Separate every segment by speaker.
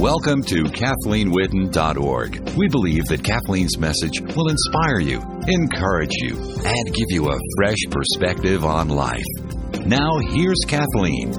Speaker 1: Welcome to KathleenWitten.org. We believe that Kathleen's message will inspire you, encourage you, and give you a fresh perspective on life. Now, here's Kathleen.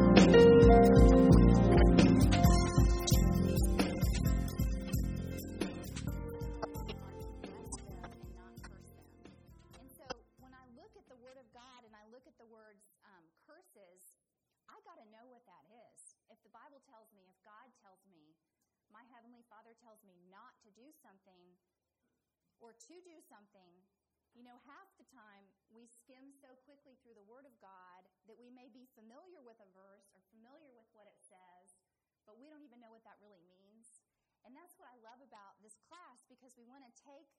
Speaker 2: Familiar with a verse or familiar with what it says, but we don't even know what that really means. And that's what I love about this class because we want to take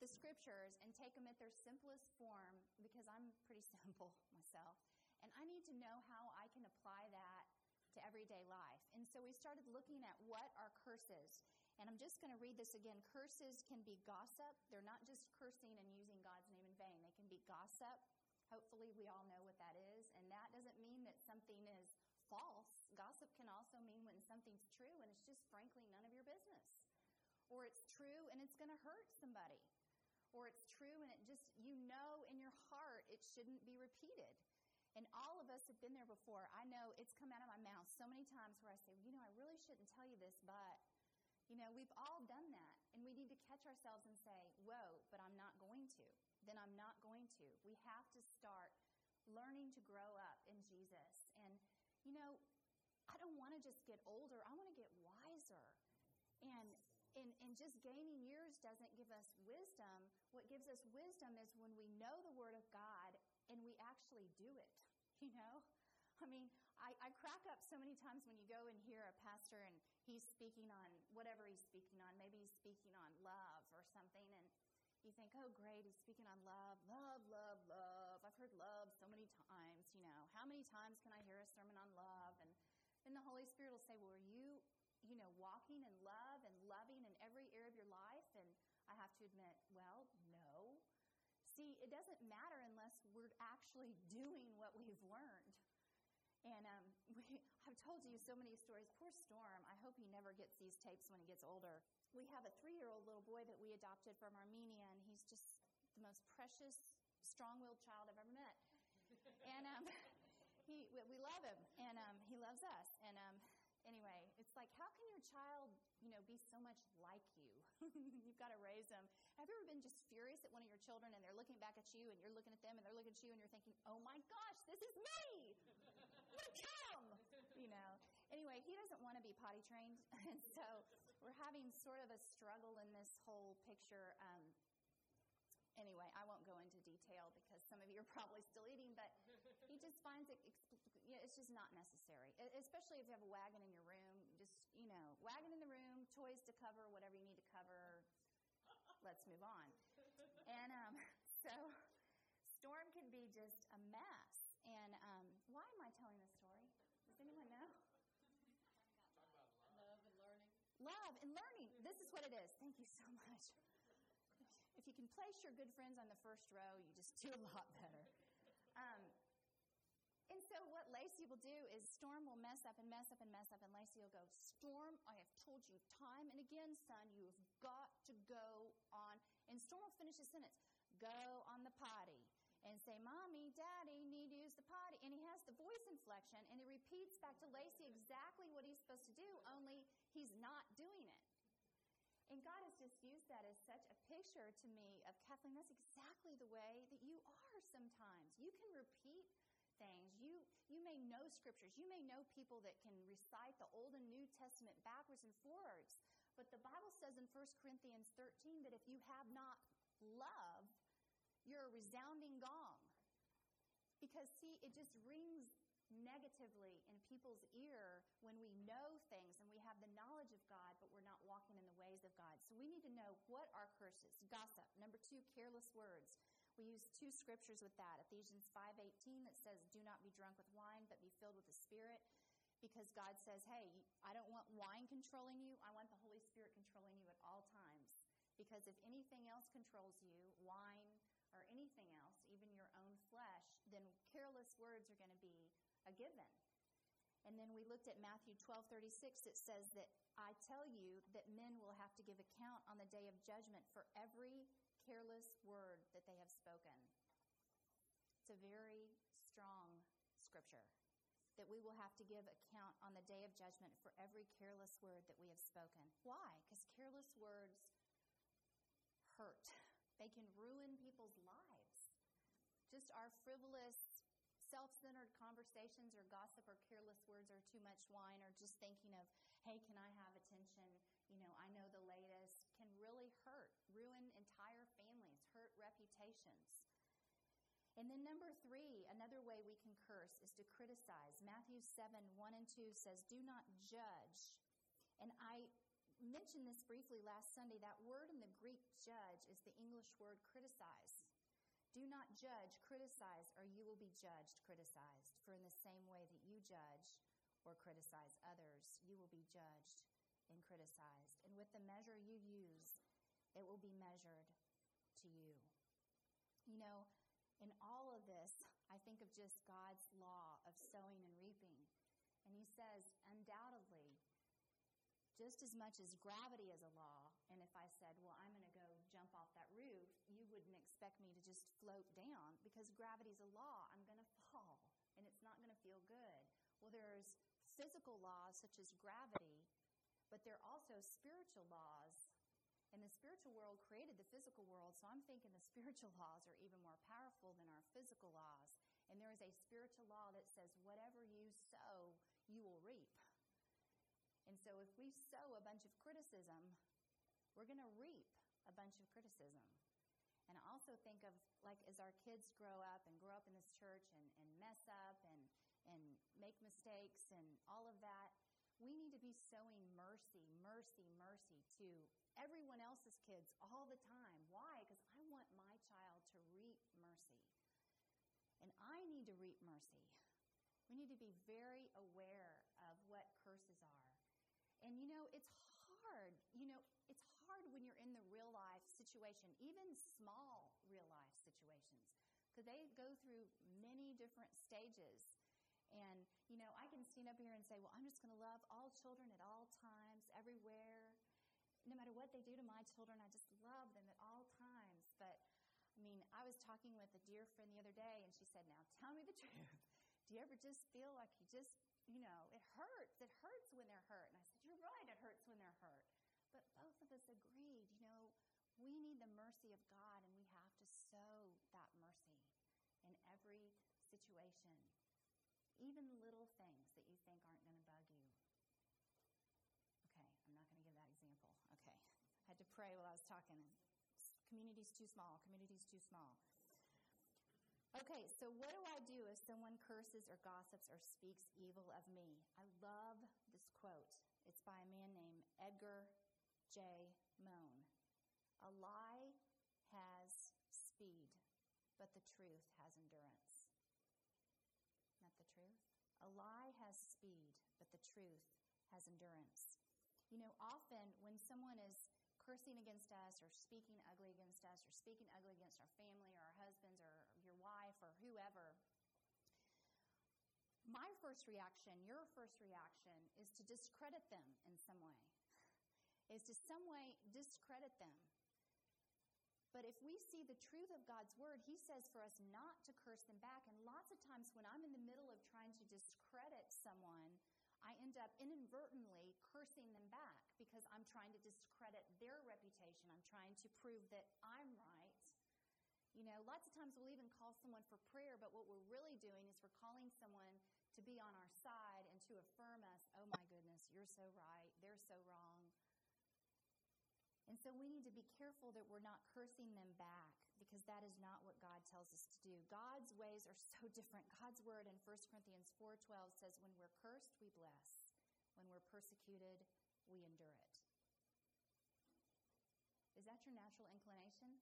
Speaker 2: the scriptures and take them at their simplest form because I'm pretty simple myself. And I need to know how I can apply that to everyday life. And so we started looking at what are curses. And I'm just going to read this again. Curses can be gossip. They're not just cursing and using God's name in vain. They can be gossip. Hopefully we all know what that is. And that doesn't mean that something is false. Gossip can also mean when something's true and it's just frankly none of your business. Or it's true and it's going to hurt somebody or it's true and it just, you know in your heart it shouldn't be repeated. And all of us have been there before. I know it's come out of my mouth so many times where I say, you know, I really shouldn't tell you this, but, you know, we've all done that. And we need to catch ourselves and say, whoa, but I'm not going to. Then I'm not going to. We have to start learning to grow up in Jesus. You know, I don't want to just get older, I want to get wiser. And and, and just gaining years doesn't give us wisdom. What gives us wisdom is when we know the Word of God and we actually do it. You know? I mean, I, I crack up so many times when you go and hear a pastor and he's speaking on whatever he's speaking on. Maybe he's speaking on love or something, and you think, oh, great, he's speaking on love, love, love, love. I've heard love so many times, you know. How many times can I hear a sermon on love? And then the Holy Spirit will say, well, are you you know, walking in love and loving in every area of your life? And I have to admit, well, no. See, it doesn't matter unless we're actually doing what we've learned. And um, we, I've told you so many stories. Poor Storm, I hope he never gets these tapes when he gets older. We have a three year old little boy that we adopted from Armenia, and he's just the most precious, strong willed child I've ever met. and um, he, we love him, and um, he loves us. And um, anyway, it's like, how can your child, you know, be so much like you? You've got to raise them. Have you ever been just furious at one of your children and they're looking back at you and you're looking at them and they're looking at you and you're thinking, oh my gosh, this is me! A come! You know. Anyway, he doesn't want to be potty trained, and so we're having sort of a struggle in this whole picture. Um, anyway, I won't go into detail because some of you are probably still eating, but he just finds it, you know, it's just not necessary. Especially if you have a wagon in your room, just, you know, wagon in the room, toys to cover, whatever you need to cover. Let's move on. And um, so Storm can be just a mess. And um, why am I telling this story? Does anyone know?
Speaker 3: Love and learning.
Speaker 2: Love and learning. This is what it is. Thank you so much. If you can place your good friends on the first row, you just do a lot better. Um, and so what Lacey will do is Storm will mess up and mess up and mess up, and Lacey will go, Storm, I have told you time and again, son, you have got to go on. And Storm will finish his sentence, go on the potty. And say, Mommy, Daddy, need to use the potty. And he has the voice inflection, and he repeats back to Lacey exactly what he's supposed to do, only he's not doing it. And God has just used that as such a picture to me of Kathleen, that's exactly the way that you are sometimes. You can repeat things. You you may know scriptures. You may know people that can recite the Old and New Testament backwards and forwards. But the Bible says in 1 Corinthians 13 that if you have not love, you're a resounding gong. Because see, it just rings negatively in people's ear when we know things and have the knowledge of God, but we're not walking in the ways of God. So we need to know what are curses. Gossip. Number two, careless words. We use two scriptures with that. Ephesians 5:18 that says, "Do not be drunk with wine, but be filled with the Spirit." Because God says, "Hey, I don't want wine controlling you. I want the Holy Spirit controlling you at all times." Because if anything else controls you, wine or anything else, even your own flesh, then careless words are going to be a given. And then we looked at Matthew 12 36. It says that I tell you that men will have to give account on the day of judgment for every careless word that they have spoken. It's a very strong scripture that we will have to give account on the day of judgment for every careless word that we have spoken. Why? Because careless words hurt, they can ruin people's lives. Just our frivolous, self centered conversations or gossip or careless words or too much wine or just thinking of, hey, can I have attention? You know, I know the latest, can really hurt, ruin entire families, hurt reputations. And then number three, another way we can curse is to criticize. Matthew 7, 1 and 2 says, Do not judge. And I mentioned this briefly last Sunday. That word in the Greek judge is the English word criticize. Do not judge, criticize, or you will be judged, criticized. For in the same way that you judge or criticize others, you will be judged and criticized. And with the measure you use, it will be measured to you. You know, in all of this, I think of just God's law of sowing and reaping. And he says, undoubtedly, just as much as gravity is a law, and if I said, well, I'm going to go jump off that roof, expect me to just float down because gravity's a law. I'm going to fall, and it's not going to feel good. Well, there's physical laws such as gravity, but there are also spiritual laws and the spiritual world created the physical world, so I'm thinking the spiritual laws are even more powerful than our physical laws. And there is a spiritual law that says, whatever you sow, you will reap. And so if we sow a bunch of criticism, we're going to reap a bunch of criticism. And I also think of, like, as our kids grow up and grow up in this church and, and mess up and, and make mistakes and all of that, we need to be sowing mercy, mercy, mercy to everyone else's kids all the time. Why? Because I want my child to reap mercy. And I need to reap mercy. We need to be very aware of what curses are. And you know, it's hard. You know, when you're in the real life situation, even small real life situations, because they go through many different stages. And, you know, I can stand up here and say, well, I'm just going to love all children at all times, everywhere no matter what they do to my children, I just love them at all times. But I mean, I was talking with a dear friend the other day, and she said, Now tell me the truth. Do you ever just feel like you just, you know, it hurts? It hurts when they're hurt. And I said, You're right, it hurts when they're hurt. But both of us agreed, you know, we need the mercy of God, and we have to sow that mercy in every situation, even little things that you think aren't going to bug you. Okay, I'm not going to give that example. Okay, I had to pray while I was talking. Community's too small. Community's too small. Okay, so what do I do if someone curses or gossips or speaks evil of me? I love this quote. It's by a man named Edgar J. Mohn. A lie has speed, but the truth has endurance. Not the truth? A lie has speed, but the truth has endurance. You know, often when someone is cursing against us or speaking ugly against us or speaking ugly against our family or our husbands or your wife or whoever, my first reaction, your first reaction, is to discredit them in some way, is to some way discredit them. But if we see the truth of God's word, He says for us not to curse them back. And lots of times when I'm in the middle of trying to discredit someone, I end up inadvertently cursing them back because I'm trying to discredit their reputation. I'm trying to prove that I'm right. You know, lots of times we'll even call someone for prayer, but what we're really doing is we're calling someone to be on our side and to affirm us, oh my goodness, you're so right, they're so wrong. And so we need to be careful that we're not cursing them back because that is not what God tells us to do. God's ways are so different. God's word in 1 Corinthians 4:12 says when we're cursed, we bless. When we're persecuted, we endure it. Is that your natural inclination?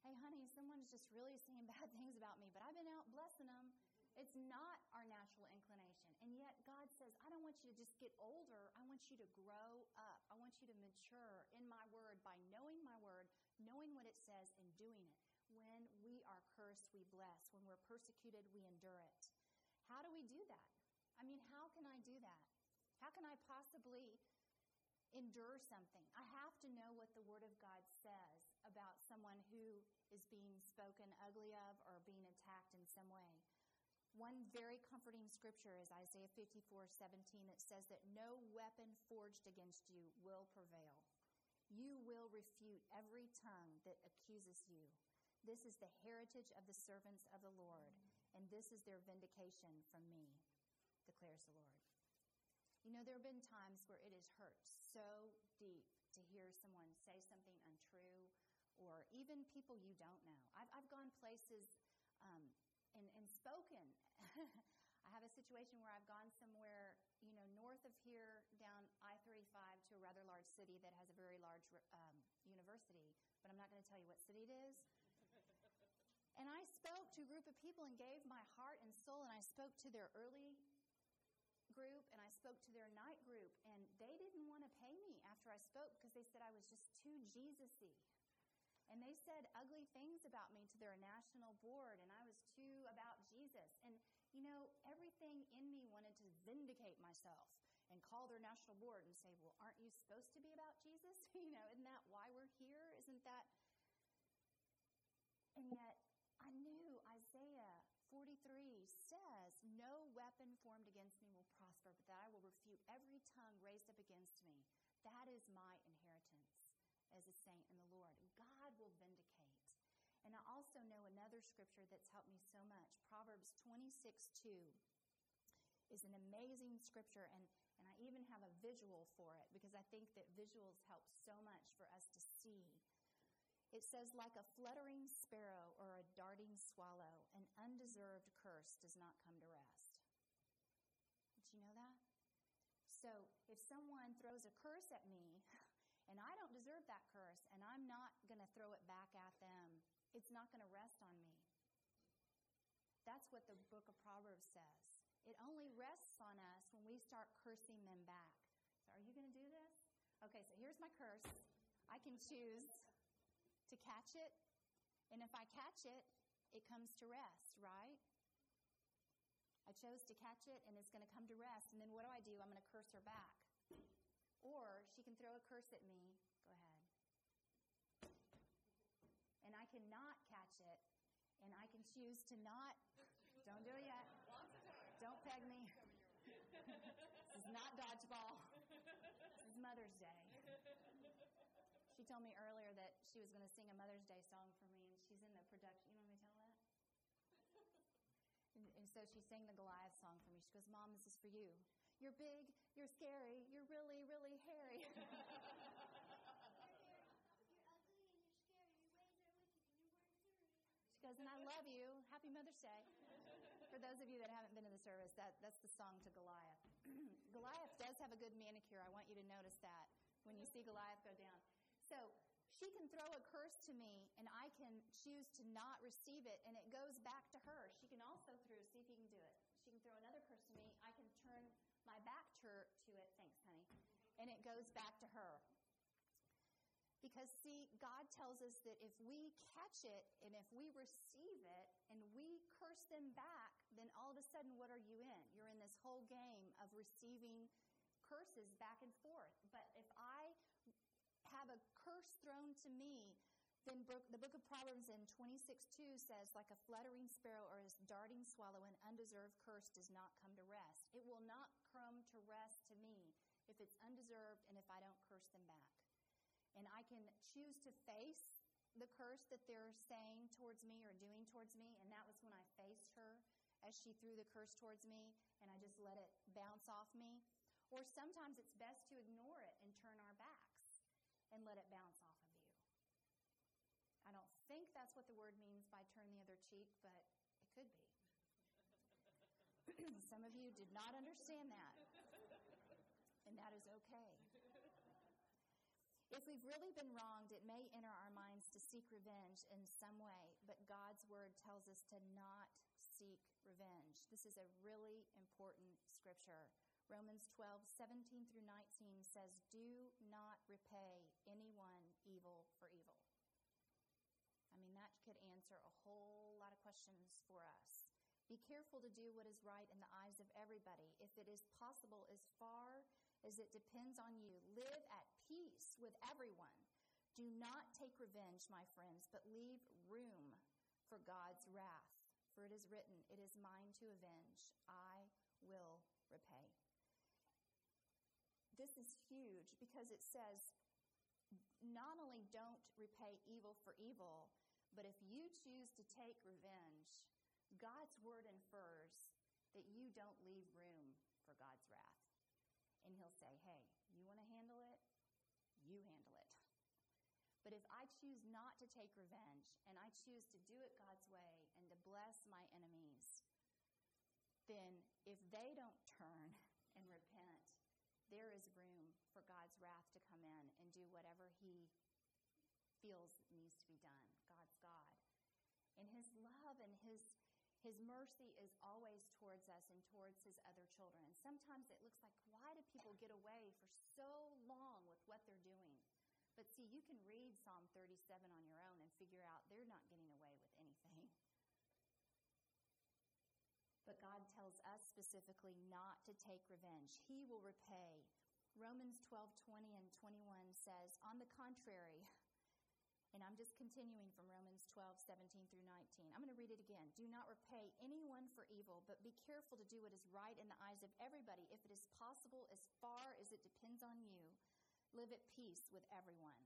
Speaker 2: Hey, honey, someone's just really saying bad things about me, but I've been out blessing them. It's not our natural inclination. And yet, God says, I don't want you to just get older. I want you to grow up. I want you to mature in my word by knowing my word, knowing what it says, and doing it. When we are cursed, we bless. When we're persecuted, we endure it. How do we do that? I mean, how can I do that? How can I possibly endure something? I have to know what the Word of God says about someone who is being spoken ugly of or being attacked in some way. One very comforting scripture is Isaiah 54 17 that says that no weapon forged against you will prevail. You will refute every tongue that accuses you. This is the heritage of the servants of the Lord, and this is their vindication from me, declares the Lord. You know, there have been times where it has hurt so deep to hear someone say something untrue, or even people you don't know. I've, I've gone places um, and, and spoken. I have a situation where I've gone somewhere, you know, north of here down I 35 to a rather large city that has a very large um, university, but I'm not going to tell you what city it is. and I spoke to a group of people and gave my heart and soul, and I spoke to their early group and I spoke to their night group, and they didn't want to pay me after I spoke because they said I was just too Jesus-y. And they said ugly things about me to their national board, and I was too about Jesus. And, you know, everything in me wanted to vindicate myself and call their national board and say, well, aren't you supposed to be about Jesus? you know, isn't that why we're here? Isn't that. And yet, I knew Isaiah 43 says, No weapon formed against me will prosper, but that I will refute every tongue raised up against me. That is my inheritance as a saint in the Lord. God will vindicate. And I also know another scripture that's helped me so much. Proverbs 26 2 is an amazing scripture, and, and I even have a visual for it because I think that visuals help so much for us to see. It says, like a fluttering sparrow or a darting swallow, an undeserved curse does not come to rest. Did you know that? So if someone throws a curse at me, and I don't deserve that curse, and I'm not going to throw it back at them. It's not going to rest on me. That's what the book of Proverbs says. It only rests on us when we start cursing them back. So, are you going to do this? Okay, so here's my curse. I can choose to catch it, and if I catch it, it comes to rest, right? I chose to catch it, and it's going to come to rest. And then what do I do? I'm going to curse her back. Or she can throw a curse at me. Go ahead. And I cannot catch it. And I can choose to not. Don't do it yet. Don't peg me. this is not dodgeball. This is Mother's Day. She told me earlier that she was going to sing a Mother's Day song for me, and she's in the production. You want me to tell that? And, and so she sang the Goliath song for me. She goes, Mom, this is for you. You're big, you're scary, you're really, really hairy. she goes, and I love you. Happy Mother's Day. For those of you that haven't been in the service, that, that's the song to Goliath. Goliath does have a good manicure. I want you to notice that when you see Goliath go down. So she can throw a curse to me, and I can choose to not receive it, and it goes back to her. She can also throw, see if you can do it. She can throw another curse to me. I can turn my back to, to it. Thanks, honey. And it goes back to her. Because, see, God tells us that if we catch it and if we receive it and we curse them back, then all of a sudden, what are you in? You're in this whole game of receiving curses back and forth. But if I have a curse thrown to me, then the book of Proverbs in 26 2 says, like a fluttering sparrow or a darting swallow, an undeserved curse does not come to rest. It will not come to rest to me if it's undeserved and if I don't curse them back. And I can choose to face the curse that they're saying towards me or doing towards me. And that was when I faced her as she threw the curse towards me and I just let it bounce off me. Or sometimes it's best to ignore it and turn our backs and let it bounce off of you. I don't think that's what the word means by turn the other cheek, but it could be. Some of you did not understand that, and that is okay. If we've really been wronged, it may enter our minds to seek revenge in some way, but God's word tells us to not seek revenge. This is a really important scripture. Romans 12, 17 through 19 says, Do not repay anyone evil for evil. Could answer a whole lot of questions for us. Be careful to do what is right in the eyes of everybody. If it is possible, as far as it depends on you, live at peace with everyone. Do not take revenge, my friends, but leave room for God's wrath. For it is written, It is mine to avenge. I will repay. This is huge because it says, not only don't repay evil for evil, but if you choose to take revenge, God's word infers that you don't leave room for God's wrath. And he'll say, hey, you want to handle it? You handle it. But if I choose not to take revenge and I choose to do it God's way and to bless my enemies, then if they don't turn and repent, there is room for God's wrath to come in and do whatever He feels needs to be done. God's God. And His love and His his mercy is always towards us and towards his other children. And sometimes it looks like, why do people get away for so long with what they're doing? But see, you can read Psalm 37 on your own and figure out they're not getting away with anything. But God tells us specifically not to take revenge. He will repay. Romans 12, 20 and 21 says, On the contrary, and I'm just continuing from Romans 12, 17 through 19. I'm going to read it again. Do not repay anyone for evil, but be careful to do what is right in the eyes of everybody. If it is possible, as far as it depends on you, live at peace with everyone.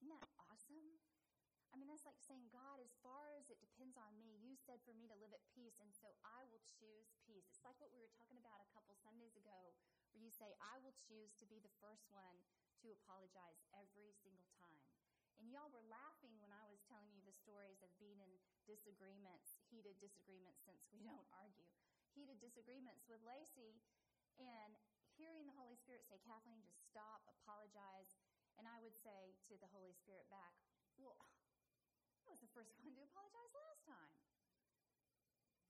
Speaker 2: Isn't that awesome? I mean, that's like saying, God, as far as it depends on me, you said for me to live at peace, and so I will choose peace. It's like what we were talking about a couple Sundays ago, where you say, I will choose to be the first one to apologize every single time. And y'all were laughing when I was telling you the stories of being in disagreements, heated disagreements, since we don't argue, heated disagreements with Lacey, and hearing the Holy Spirit say, Kathleen, just stop, apologize. And I would say to the Holy Spirit back, well, I was the first one to apologize last time.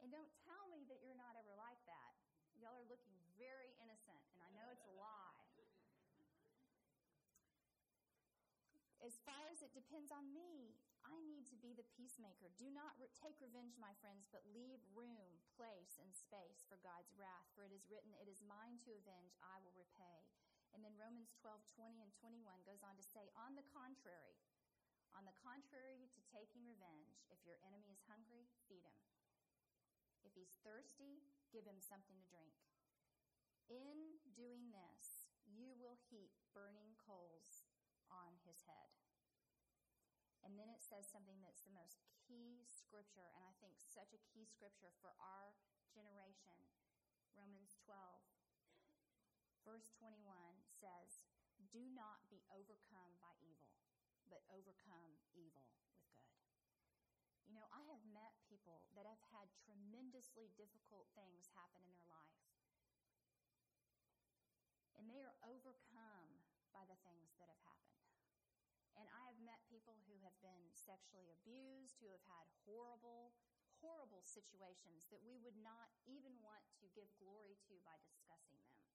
Speaker 2: And don't tell me that you're not ever like that. Y'all are looking very innocent, and I know it's a lie. As it depends on me, I need to be the peacemaker. Do not re- take revenge, my friends, but leave room, place, and space for God's wrath. For it is written, It is mine to avenge, I will repay. And then Romans 12, 20 and 21 goes on to say, On the contrary, on the contrary to taking revenge, if your enemy is hungry, feed him. If he's thirsty, give him something to drink. In doing this, you will heap burning coals on his head. And then it says something that's the most key scripture, and I think such a key scripture for our generation. Romans 12, verse 21 says, Do not be overcome by evil, but overcome evil with good. You know, I have met people that have had tremendously difficult things happen in their life. And they are overcome by the things that have happened. And I have met people who have been sexually abused, who have had horrible, horrible situations that we would not even want to give glory to by discussing them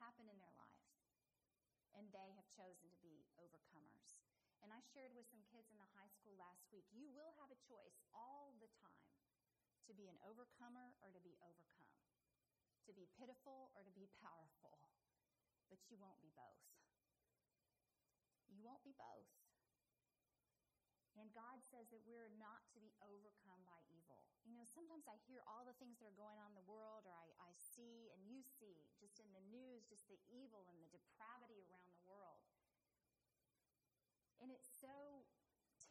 Speaker 2: happen in their life. And they have chosen to be overcomers. And I shared with some kids in the high school last week you will have a choice all the time to be an overcomer or to be overcome, to be pitiful or to be powerful, but you won't be both. You won't be both. And God says that we're not to be overcome by evil. You know, sometimes I hear all the things that are going on in the world, or I, I see and you see just in the news, just the evil and the depravity around the world. And it's so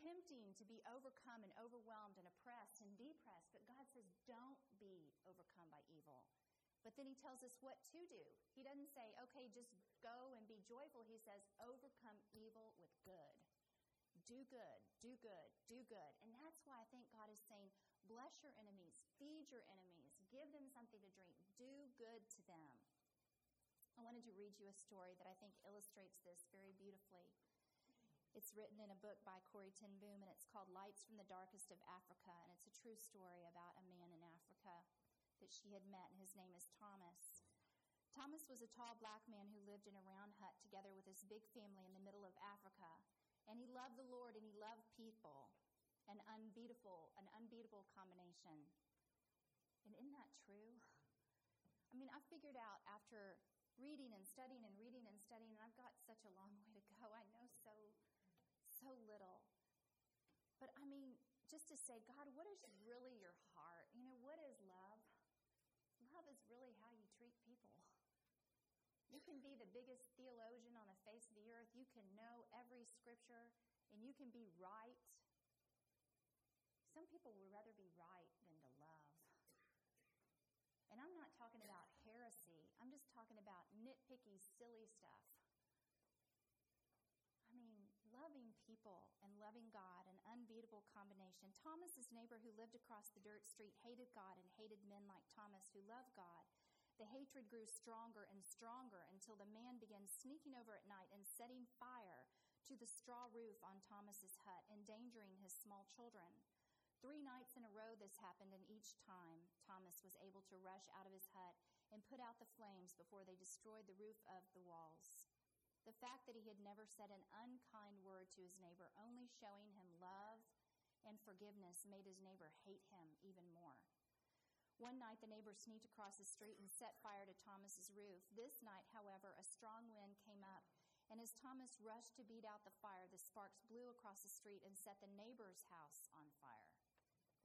Speaker 2: tempting to be overcome and overwhelmed and oppressed and depressed, but God says, don't be overcome by evil. But then he tells us what to do. He doesn't say, okay, just go and be joyful. He says, overcome evil with good. Do good, do good, do good. And that's why I think God is saying, bless your enemies, feed your enemies, give them something to drink, do good to them. I wanted to read you a story that I think illustrates this very beautifully. It's written in a book by Corrie ten Boom, and it's called Lights from the Darkest of Africa, and it's a true story about a man in Africa that she had met, and his name is Thomas. Thomas was a tall black man who lived in a round hut together with his big family in the middle of Africa. And he loved the Lord and he loved people. An unbeatable, an unbeatable combination. And isn't that true? I mean, I figured out after reading and studying and reading and studying, and I've got such a long way to go. I know so, so little. But I mean, just to say, God, what is really your heart? You know, what is love is really how you treat people. You can be the biggest theologian on the face of the earth. You can know every scripture, and you can be right. Some people would rather be right than to love. And I'm not talking about heresy, I'm just talking about nitpicky, silly stuff. I mean, loving people and loving God, an unbeatable combination. Thomas's neighbor who lived across the dirt street hated God and hated men like Thomas who loved God. The hatred grew stronger and stronger until the man began sneaking over at night and setting fire to the straw roof on Thomas's hut, endangering his small children. Three nights in a row this happened, and each time Thomas was able to rush out of his hut and put out the flames before they destroyed the roof of the walls. The fact that he had never said an unkind word to his neighbor, only showing him love and forgiveness, made his neighbor hate him even more. One night, the neighbor sneaked across the street and set fire to Thomas's roof. This night, however, a strong wind came up, and as Thomas rushed to beat out the fire, the sparks blew across the street and set the neighbor's house on fire.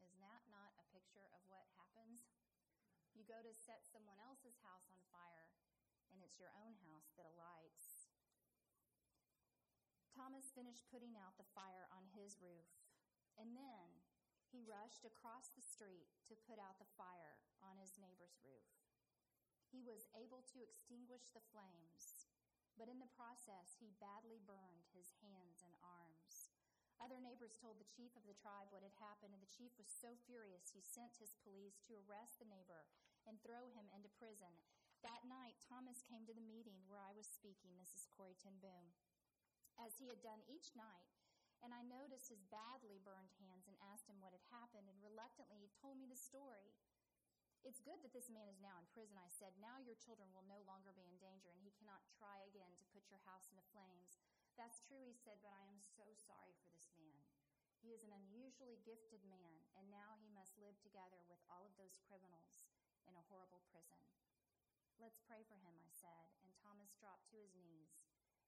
Speaker 2: Is that not a picture of what happens? You go to set someone else's house on fire, and it's your own house that alights. Thomas finished putting out the fire on his roof, and then he rushed across the street to put out the fire on his neighbor's roof. He was able to extinguish the flames, but in the process, he badly burned his hands and arms. Other neighbors told the chief of the tribe what had happened, and the chief was so furious he sent his police to arrest the neighbor and throw him into prison. That night, Thomas came to the meeting where I was speaking. This is Corrie ten Boom. As he had done each night, and I noticed his badly burned hands and asked him what had happened, and reluctantly he told me the story. It's good that this man is now in prison, I said. Now your children will no longer be in danger, and he cannot try again to put your house into flames. That's true, he said, but I am so sorry for this man. He is an unusually gifted man, and now he must live together with all of those criminals in a horrible prison. Let's pray for him, I said, and Thomas dropped to his knees,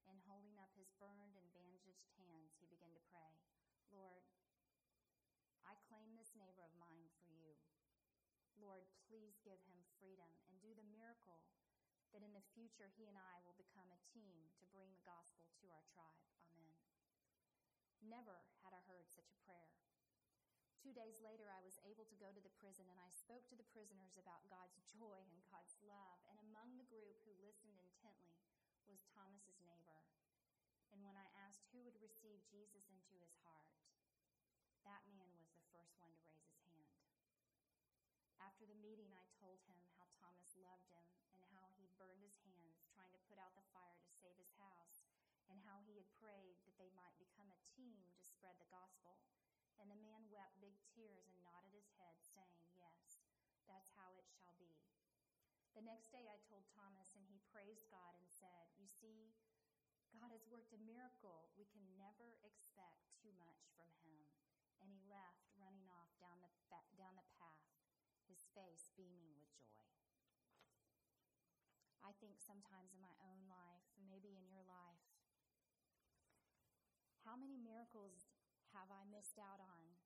Speaker 2: and holding up his burned and bandaged hands, he began to pray Lord, I claim this neighbor of mine for you. Lord, please give him freedom and do the miracle that in the future he and I will become a team to bring the gospel to our tribe. Amen. Never had I heard such a prayer. Two days later, I was able to go to the prison and I spoke to the prisoners about God's joy and God's love. And among the group who listened intently was. And when I asked who would receive Jesus into his heart, that man was the first one to raise his hand. After the meeting, I told him how Thomas loved him and how he burned his hands trying to put out the fire to save his house, and how he had prayed that they might become a team to spread the gospel. And the man wept big tears and nodded his head, saying, Yes, that's how it shall be. The next day, I told Thomas, and he praised God and said, You see, God has worked a miracle. We can never expect too much from him. And he left, running off down the, down the path his face beaming with joy. I think sometimes in my own life, maybe in your life, how many miracles have I missed out on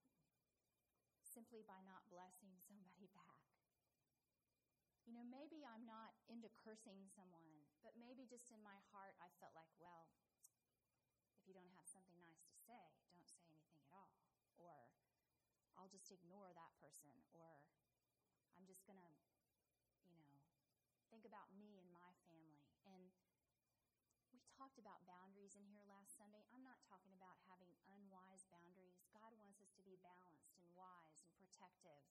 Speaker 2: simply by not blessing somebody back? You know, maybe I'm not into cursing someone, but maybe just in my heart I felt like, well, if you don't have something nice to say, don't say anything at all. Or I'll just ignore that person. Or I'm just going to, you know, think about me and my family. And we talked about boundaries in here last Sunday. I'm not talking about having unwise boundaries. God wants us to be balanced and wise and protective.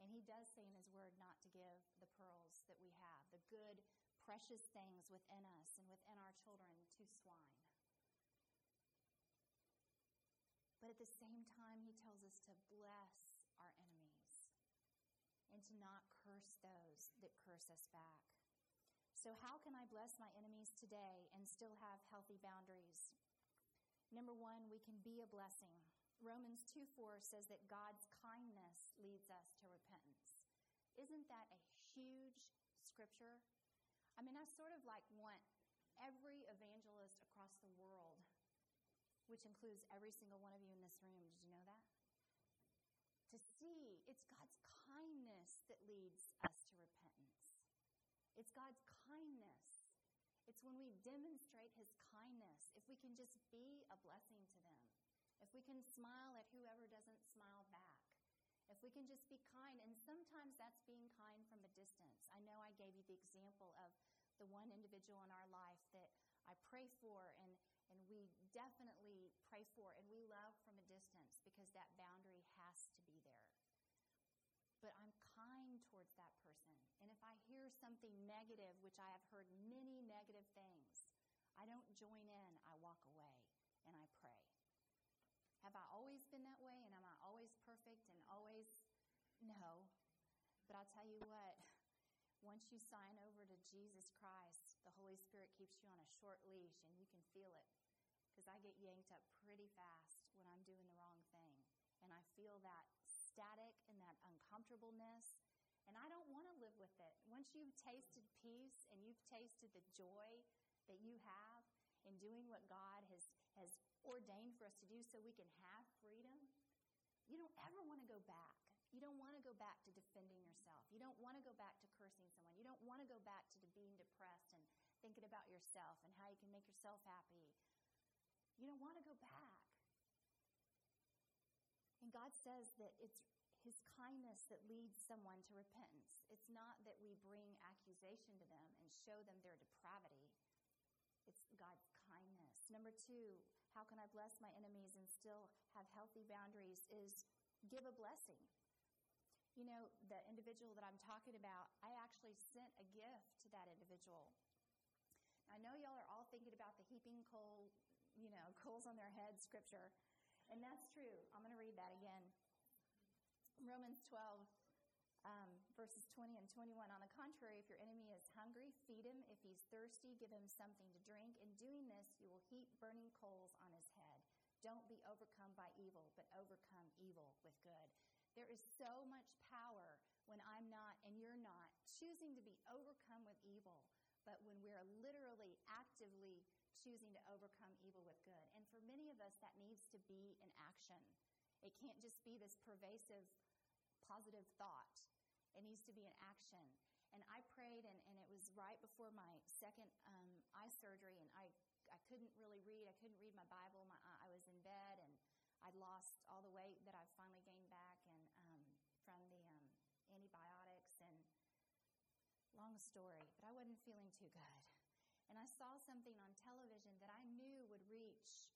Speaker 2: And He does say in His Word not to give the pearls that we have, the good, precious things within us and within our children to swine. But at the same time, He tells us to bless our enemies and to not curse those that curse us back. So, how can I bless my enemies today and still have healthy boundaries? Number one, we can be a blessing. Romans 2 4 says that God's kindness leads us to repentance. Isn't that a huge scripture? I mean, I sort of like want every evangelist across the world, which includes every single one of you in this room. Did you know that? To see it's God's kindness that leads us to repentance. It's God's kindness. It's when we demonstrate His kindness, if we can just be a blessing to them, if we can smile at whoever doesn't smile back, if we can just be kind, and sometimes that's being kind from a distance. I know I gave you the example of the one individual in our life that I pray for and, and we definitely pray for and we love from a distance because that boundary has to be there. But I'm kind towards that person. And if I hear something negative, which I have heard many negative things, I don't join in, I walk away and I pray. Have I always been that way and am perfect and always no? But I'll tell you what, once you sign over to Jesus Christ, the Holy Spirit keeps you on a short leash and you can feel it. Because I get yanked up pretty fast when I'm doing the wrong thing. And I feel that static and that uncomfortableness. And I don't want to live with it. Once you've tasted peace and you've tasted the joy that you have in doing what God has, has ordained for us to do so we can have freedom, you don't ever want to go back. You don't want to go back to defending yourself. You don't want to go back to cursing someone. You don't want to go back to being depressed and thinking about yourself and how you can make yourself happy. You don't want to go back. And God says that it's His kindness that leads someone to repentance. It's not that we bring accusation to them and show them their depravity. It's God's kindness. Number two, how can I bless my enemies and still have healthy boundaries? Is give a blessing. You know, the individual that I'm talking about, I actually sent a gift to that individual. I know y'all are all thinking about the heaping coal, you know, coals on their head scripture, and that's true. I'm going to read that again. Romans 12, um, verses 20 and 21. On the contrary, if your enemy is hungry, feed him. If he's thirsty, give him something to drink. In doing this, you will heap burning coals on his head. Don't be overcome by evil, but overcome evil with good. There is so much power when I'm not and you're not choosing to be overcome with evil, but when we're literally actively choosing to overcome evil with good. And for many of us, that needs to be an action. It can't just be this pervasive, positive thought. It needs to be an action. And I prayed, and, and it was right before my second um, eye surgery, and I, I couldn't really read. I couldn't read my Bible. My, I was in bed, and I'd lost all the weight that I've finally gained back and um, from the um, antibiotics and long story, but I wasn't feeling too good. And I saw something on television that I knew would reach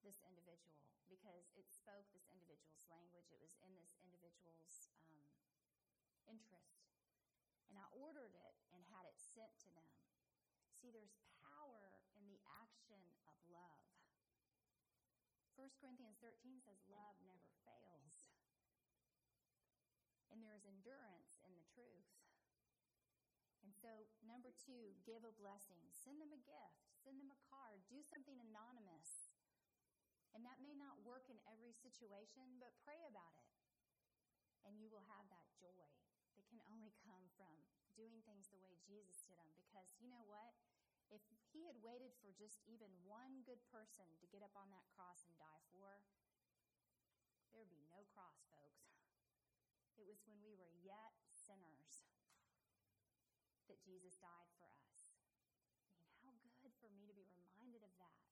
Speaker 2: this individual because it spoke this individual's language. It was in this individual's um, interest. And I ordered it and had it sent to them. See, there's power in the action of love. 1 Corinthians 13 says, Love never fails. And there is endurance in the truth. And so, number two, give a blessing. Send them a gift, send them a card, do something anonymous. And that may not work in every situation, but pray about it. And you will have that joy can only come from doing things the way Jesus did them. Because you know what? If he had waited for just even one good person to get up on that cross and die for, there'd be no cross, folks. It was when we were yet sinners that Jesus died for us. I mean, how good for me to be reminded of that.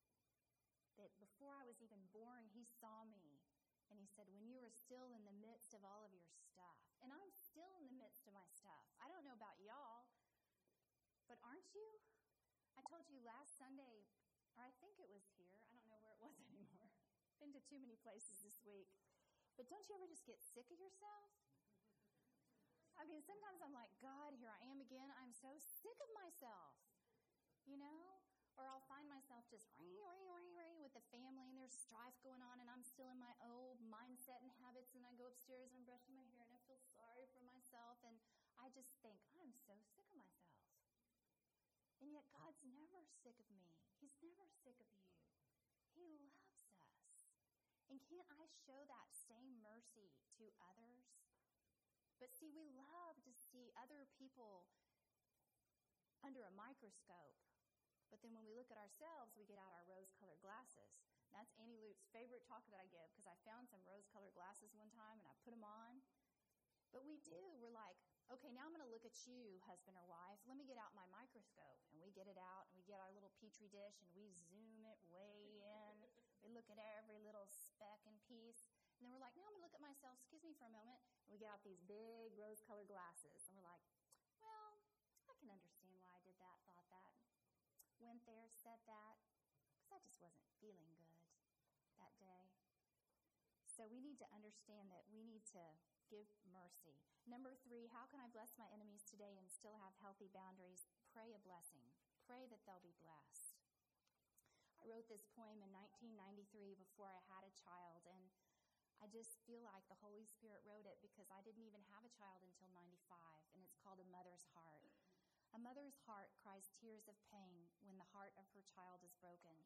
Speaker 2: That before I was even born, he saw me and he said, When you were still in the midst of all of your stuff, and I'm still in the midst of my stuff. I don't know about y'all, but aren't you? I told you last Sunday, or I think it was here. I don't know where it was anymore. Been to too many places this week. But don't you ever just get sick of yourself? I mean, sometimes I'm like, God, here I am again. I'm so sick of myself, you know? Or I'll find myself just ring, ring, ring, ring with the family and there's strife going on and I'm still in my old mindset and habits and I go upstairs and I'm brushing my hair feel sorry for myself and I just think, I'm so sick of myself. And yet, God's never sick of me. He's never sick of you. He loves us. And can't I show that same mercy to others? But see, we love to see other people under a microscope. But then when we look at ourselves, we get out our rose colored glasses. That's Annie Lute's favorite talk that I give because I found some rose colored glasses one time and I put them on. But we do. We're like, okay, now I'm going to look at you, husband or wife. Let me get out my microscope. And we get it out and we get our little petri dish and we zoom it way in. we look at every little speck and piece. And then we're like, now I'm going to look at myself. Excuse me for a moment. And we get out these big rose colored glasses. And we're like, well, I can understand why I did that, thought that, went there, said that, because I just wasn't feeling good that day. So we need to understand that we need to give mercy. Number three, how can I bless my enemies today and still have healthy boundaries? Pray a blessing. Pray that they'll be blessed. I wrote this poem in 1993 before I had a child, and I just feel like the Holy Spirit wrote it because I didn't even have a child until 95, and it's called A Mother's Heart. A mother's heart cries tears of pain when the heart of her child is broken.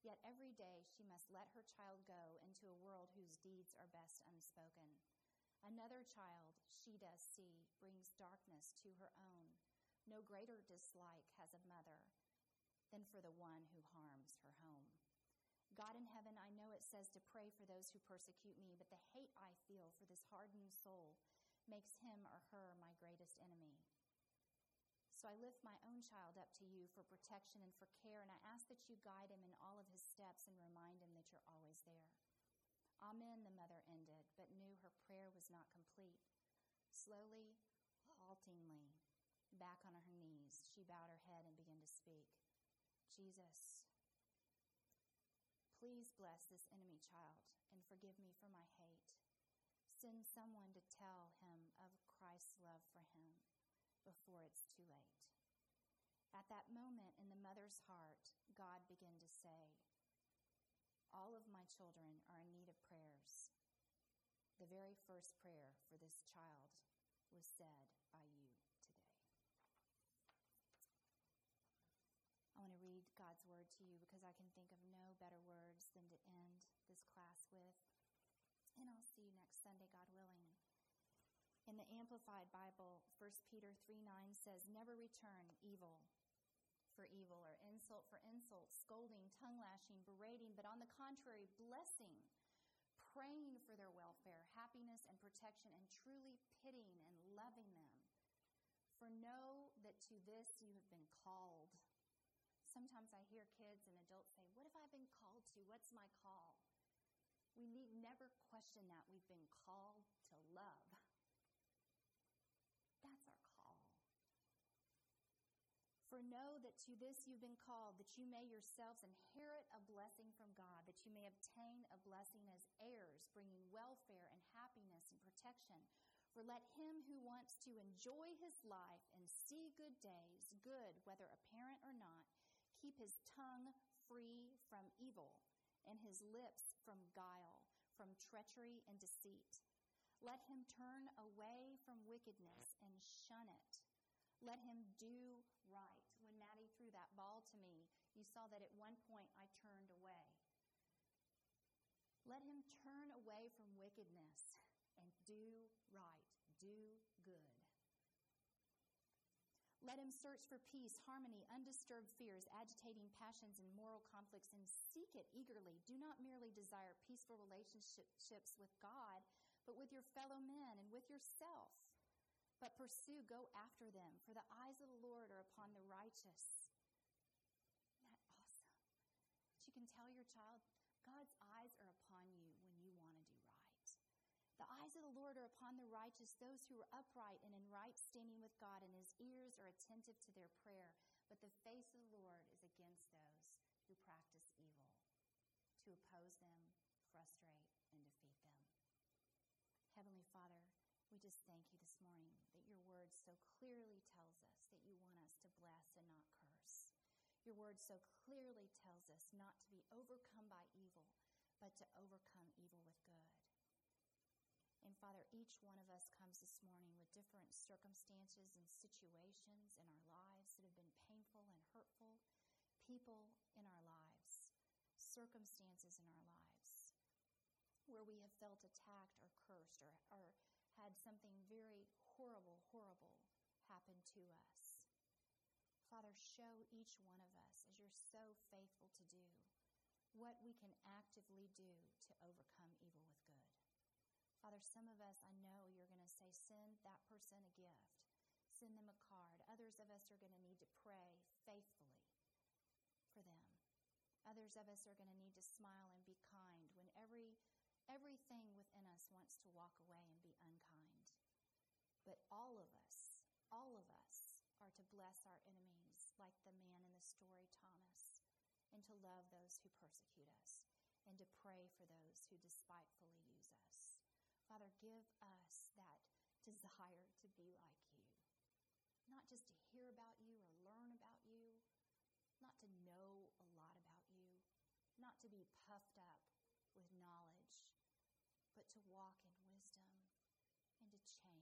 Speaker 2: Yet every day she must let her child go into a world whose deeds are best unspoken. Another child she does see brings darkness to her own. No greater dislike has a mother than for the one who harms her home. God in heaven, I know it says to pray for those who persecute me, but the hate I feel for this hardened soul makes him or her my greatest enemy. So I lift my own child up to you for protection and for care, and I ask that you guide him in all of his steps and remind him that you're always there. Amen, the mother ended, but knew her prayer was not complete. Slowly, haltingly, back on her knees, she bowed her head and began to speak. Jesus, please bless this enemy child and forgive me for my hate. Send someone to tell him of Christ's love for him before it's too late. At that moment in the mother's heart, God began to say, all of my children are in need of prayers. The very first prayer for this child was said by you today. I want to read God's word to you because I can think of no better words than to end this class with. And I'll see you next Sunday, God willing. In the Amplified Bible, 1 Peter 3 9 says, Never return evil for evil or insult for insult, scolding, tongue lashing, berating, but on the contrary, blessing, praying for their welfare, happiness, and protection, and truly pitying and loving them. For know that to this you have been called. Sometimes I hear kids and adults say, What have I been called to? What's my call? We need never question that. We've been called to love. That's our for know that to this you've been called, that you may yourselves inherit a blessing from God, that you may obtain a blessing as heirs, bringing welfare and happiness and protection. For let him who wants to enjoy his life and see good days, good whether apparent or not, keep his tongue free from evil and his lips from guile, from treachery and deceit. Let him turn away from wickedness and shun it. Let him do right. When Maddie threw that ball to me, you saw that at one point I turned away. Let him turn away from wickedness and do right, do good. Let him search for peace, harmony, undisturbed fears, agitating passions, and moral conflicts, and seek it eagerly. Do not merely desire peaceful relationships with God, but with your fellow men and with yourself. But pursue, go after them, for the eyes of the Lord are upon the righteous. Isn't that awesome? But you can tell your child, God's eyes are upon you when you want to do right. The eyes of the Lord are upon the righteous, those who are upright and in right standing with God, and his ears are attentive to their prayer. But the face of the Lord is against those who practice evil, to oppose them, frustrate, and defeat them. Heavenly Father, we just thank you this morning that your word so clearly tells us that you want us to bless and not curse. Your word so clearly tells us not to be overcome by evil, but to overcome evil with good. And Father, each one of us comes this morning with different circumstances and situations in our lives that have been painful and hurtful, people in our lives, circumstances in our lives where we have felt attacked or cursed or, or had something very horrible, horrible happen to us. Father, show each one of us, as you're so faithful to do, what we can actively do to overcome evil with good. Father, some of us, I know you're going to say, send that person a gift, send them a card. Others of us are going to need to pray faithfully for them. Others of us are going to need to smile and be kind when every everything within us wants to walk away and be unkind. But all of us, all of us are to bless our enemies like the man in the story Thomas and to love those who persecute us and to pray for those who despitefully use us. Father, give us that desire to be like you. Not just to hear about you or learn about you, not to know a lot about you, not to be puffed up with knowledge, but to walk in wisdom and to change.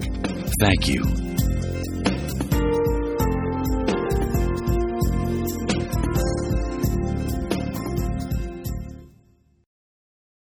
Speaker 1: Thank you